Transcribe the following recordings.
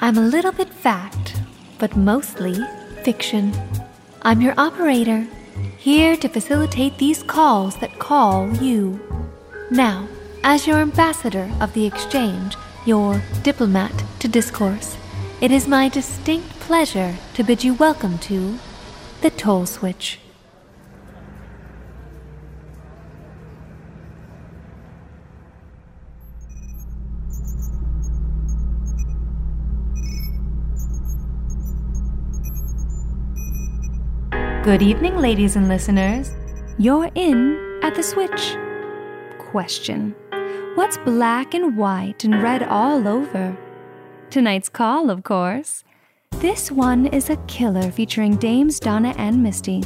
I'm a little bit fact, but mostly fiction. I'm your operator, here to facilitate these calls that call you. Now, as your ambassador of the exchange, your diplomat to discourse, it is my distinct pleasure to bid you welcome to the Toll Switch. Good evening, ladies and listeners. You're in at the switch. Question What's black and white and red all over? Tonight's call, of course. This one is a killer featuring Dames Donna and Misty.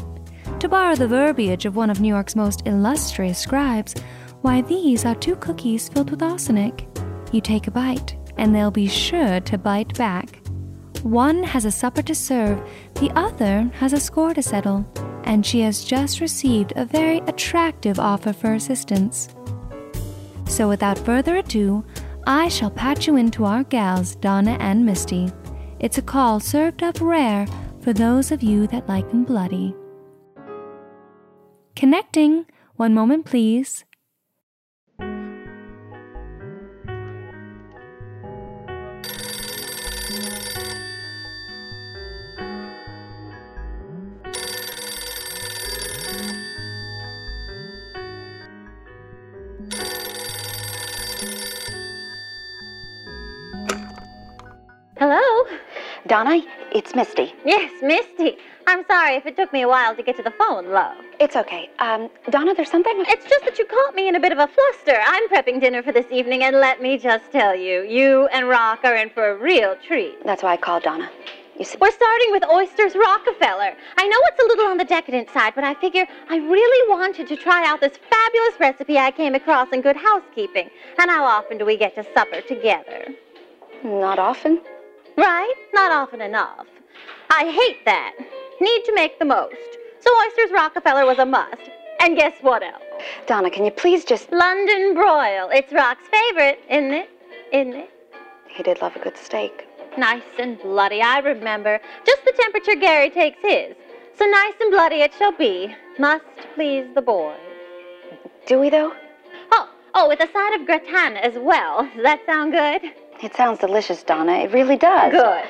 To borrow the verbiage of one of New York's most illustrious scribes, why, these are two cookies filled with arsenic. You take a bite, and they'll be sure to bite back. One has a supper to serve, the other has a score to settle, and she has just received a very attractive offer for assistance. So, without further ado, I shall patch you into our gals, Donna and Misty. It's a call served up rare for those of you that like like 'em bloody. Connecting. One moment, please. Donna, it's Misty. Yes, Misty. I'm sorry if it took me a while to get to the phone, love. It's okay. Um, Donna, there's something. It's just that you caught me in a bit of a fluster. I'm prepping dinner for this evening, and let me just tell you, you and Rock are in for a real treat. That's why I called Donna. You see, We're starting with Oysters Rockefeller. I know it's a little on the decadent side, but I figure I really wanted to try out this fabulous recipe I came across in Good Housekeeping. And how often do we get to supper together? not often. Right? Not often enough. I hate that. Need to make the most. So Oysters Rockefeller was a must. And guess what else? Donna, can you please just. London broil. It's Rock's favorite, isn't it? Isn't it? He did love a good steak. Nice and bloody, I remember. Just the temperature Gary takes his. So nice and bloody it shall be. Must please the boys. Do we, though? Oh, oh, with a side of gratin as well. Does that sound good? It sounds delicious, Donna. It really does. Good.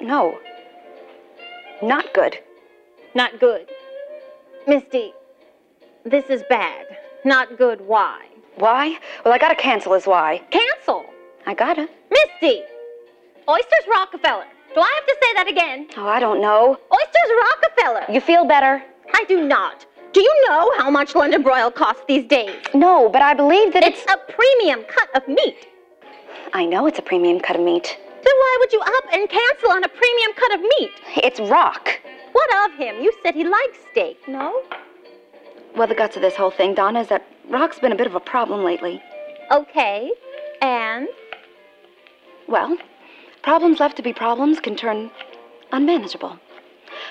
No. Not good. Not good. Misty, this is bad. Not good. Why? Why? Well, I gotta cancel is why. Cancel. I gotta. Misty! Oysters Rockefeller. Do I have to say that again? Oh, I don't know. Oysters Rockefeller. You feel better? I do not. Do you know how much London broil costs these days? No, but I believe that It's a premium cut of meat. I know it's a premium cut of meat. Then why would you up and cancel on a premium cut of meat? It's rock. What of him? You said he likes steak, no? Well, the guts of this whole thing, Donna, is that rock's been a bit of a problem lately. Okay. And? Well, problems left to be problems can turn unmanageable.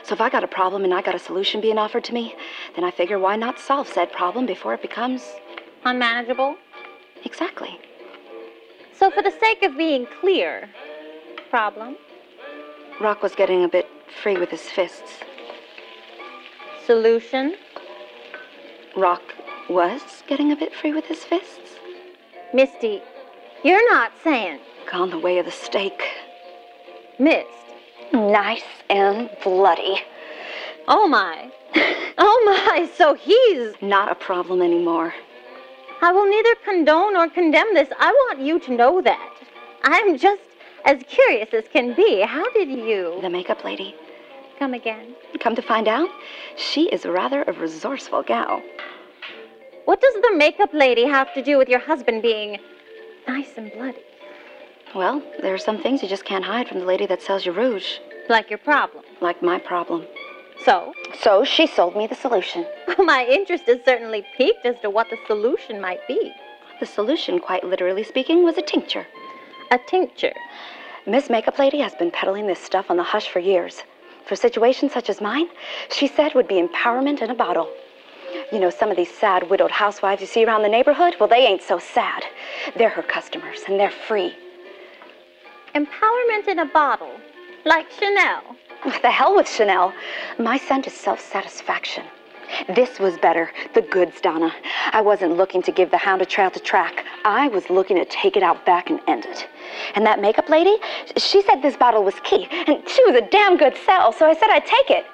So if I got a problem and I got a solution being offered to me, then I figure why not solve said problem before it becomes Unmanageable? exactly. So, for the sake of being clear, problem, Rock was getting a bit free with his fists. solution, Rock was getting a bit free with his fists. Misty, you're not saying Gone the way of the steak. missed. Nice and bloody. Oh my. Oh my, so he's. Not a problem anymore. I will neither condone or condemn this. I want you to know that. I'm just as curious as can be. How did you The makeup lady. come again? Come to find out, she is rather a resourceful gal. What does the makeup lady have to do with your husband being nice and bloody? Well, there are some things you just can't hide from the lady that sells you rouge, Like your problem. like my problem. So, So she sold me the solution. my interest is certainly piqued as to what the solution might be. The solution, quite literally speaking, was a tincture. A tincture. Miss Makeup Lady has been peddling this stuff on the hush for years. For situations such as mine, she said would be empowerment in a bottle. You know, some of these sad widowed housewives you see around the neighborhood, well, they ain't so sad. They're her customers, and they're free. Empowerment in a bottle. Like Chanel. The hell with Chanel. My scent is self satisfaction. This was better. The goods, Donna. I wasn't looking to give the hound a trail to track. I was looking to take it out back and end it. And that makeup lady, she said this bottle was key, and she was a damn good sell, so I said I'd take it.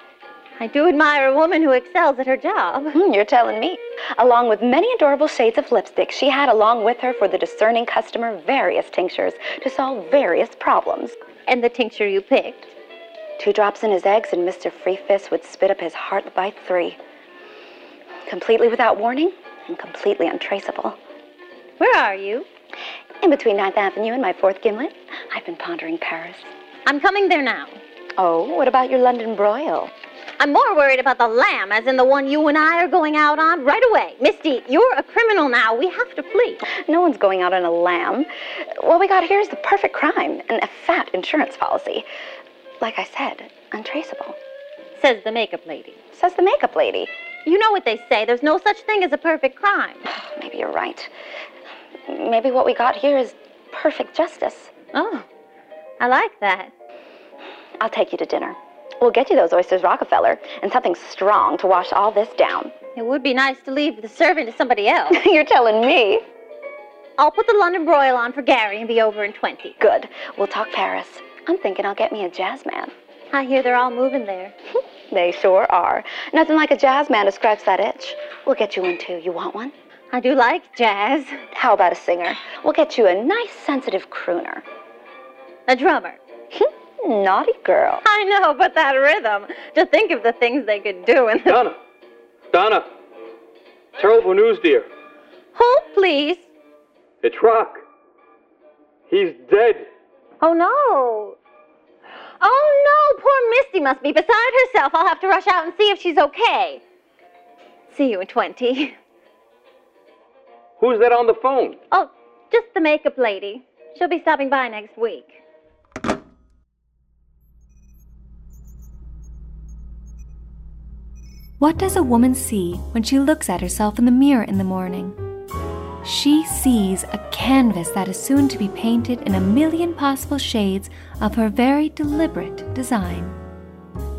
I do admire a woman who excels at her job. Hmm, you're telling me. Along with many adorable shades of lipstick, she had along with her for the discerning customer various tinctures to solve various problems. And the tincture you picked? Two drops in his eggs, and Mr. Freefist would spit up his heart by three. Completely without warning and completely untraceable. Where are you? In between Ninth Avenue and my fourth gimlet, I've been pondering Paris. I'm coming there now. Oh, what about your London broil? I'm more worried about the lamb, as in the one you and I are going out on right away. Misty, you're a criminal now. We have to flee. No one's going out on a lamb. What we got here is the perfect crime and a fat insurance policy. Like I said, untraceable. Says the makeup lady. Says the makeup lady. You know what they say. There's no such thing as a perfect crime. Maybe you're right. Maybe what we got here is perfect justice. Oh, I like that. I'll take you to dinner. We'll get you those oysters, Rockefeller, and something strong to wash all this down. It would be nice to leave the serving to somebody else. You're telling me. I'll put the London broil on for Gary and be over in 20. Good. We'll talk Paris. I'm thinking I'll get me a jazz man. I hear they're all moving there. they sure are. Nothing like a jazz man to scratch that itch. We'll get you one too. You want one? I do like jazz. How about a singer? We'll get you a nice, sensitive crooner. A drummer. Naughty girl. I know, but that rhythm. To think of the things they could do in the. Donna! Donna! Terrible news, dear. Who, please? It's Rock. He's dead. Oh, no. Oh, no. Poor Misty must be beside herself. I'll have to rush out and see if she's okay. See you in 20. Who's that on the phone? Oh, just the makeup lady. She'll be stopping by next week. What does a woman see when she looks at herself in the mirror in the morning? She sees a canvas that is soon to be painted in a million possible shades of her very deliberate design.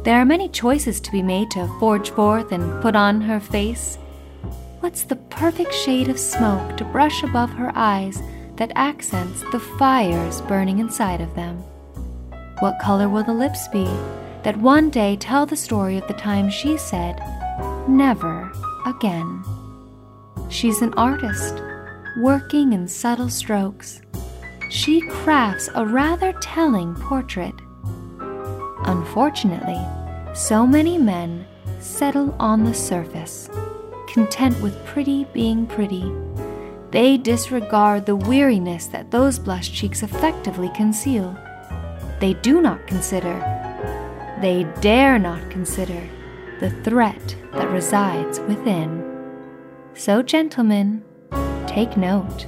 There are many choices to be made to forge forth and put on her face. What's the perfect shade of smoke to brush above her eyes that accents the fires burning inside of them? What color will the lips be that one day tell the story of the time she said, Never again? She's an artist, working in subtle strokes. She crafts a rather telling portrait. Unfortunately, so many men settle on the surface, content with pretty being pretty. They disregard the weariness that those blush cheeks effectively conceal. They do not consider, they dare not consider, the threat that resides within. So, gentlemen, take note.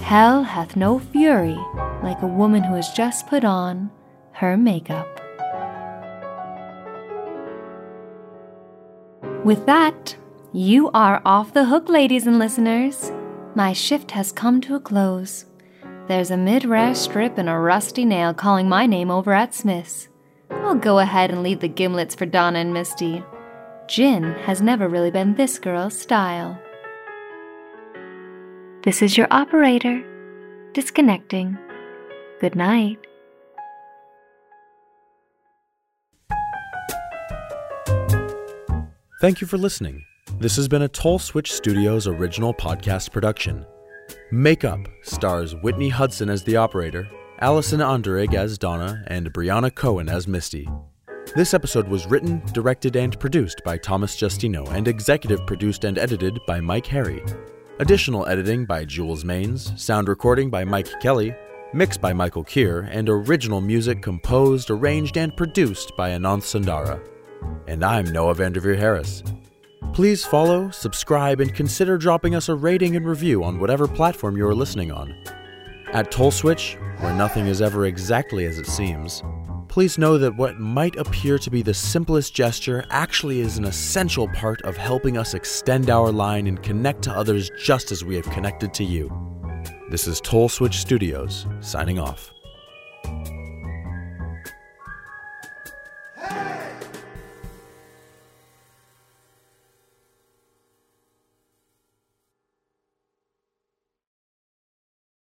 Hell hath no fury like a woman who has just put on her makeup. With that, you are off the hook, ladies and listeners. My shift has come to a close. There's a mid rash strip and a rusty nail calling my name over at Smith's. I'll go ahead and leave the gimlets for Donna and Misty. Gin has never really been this girl's style. This is your operator. Disconnecting. Good night. Thank you for listening. This has been a Toll Switch Studios original podcast production. Makeup stars Whitney Hudson as the operator, Allison Anderegg as Donna, and Brianna Cohen as Misty. This episode was written, directed, and produced by Thomas Justino and executive produced and edited by Mike Harry. Additional editing by Jules Maines, sound recording by Mike Kelly, mixed by Michael Kiaer, and original music composed, arranged, and produced by Ananth Sundara. And I'm Noah Vanderveer Harris. Please follow, subscribe, and consider dropping us a rating and review on whatever platform you are listening on. At Toll Switch, where nothing is ever exactly as it seems, please know that what might appear to be the simplest gesture actually is an essential part of helping us extend our line and connect to others just as we have connected to you. This is Toll Switch Studios, signing off.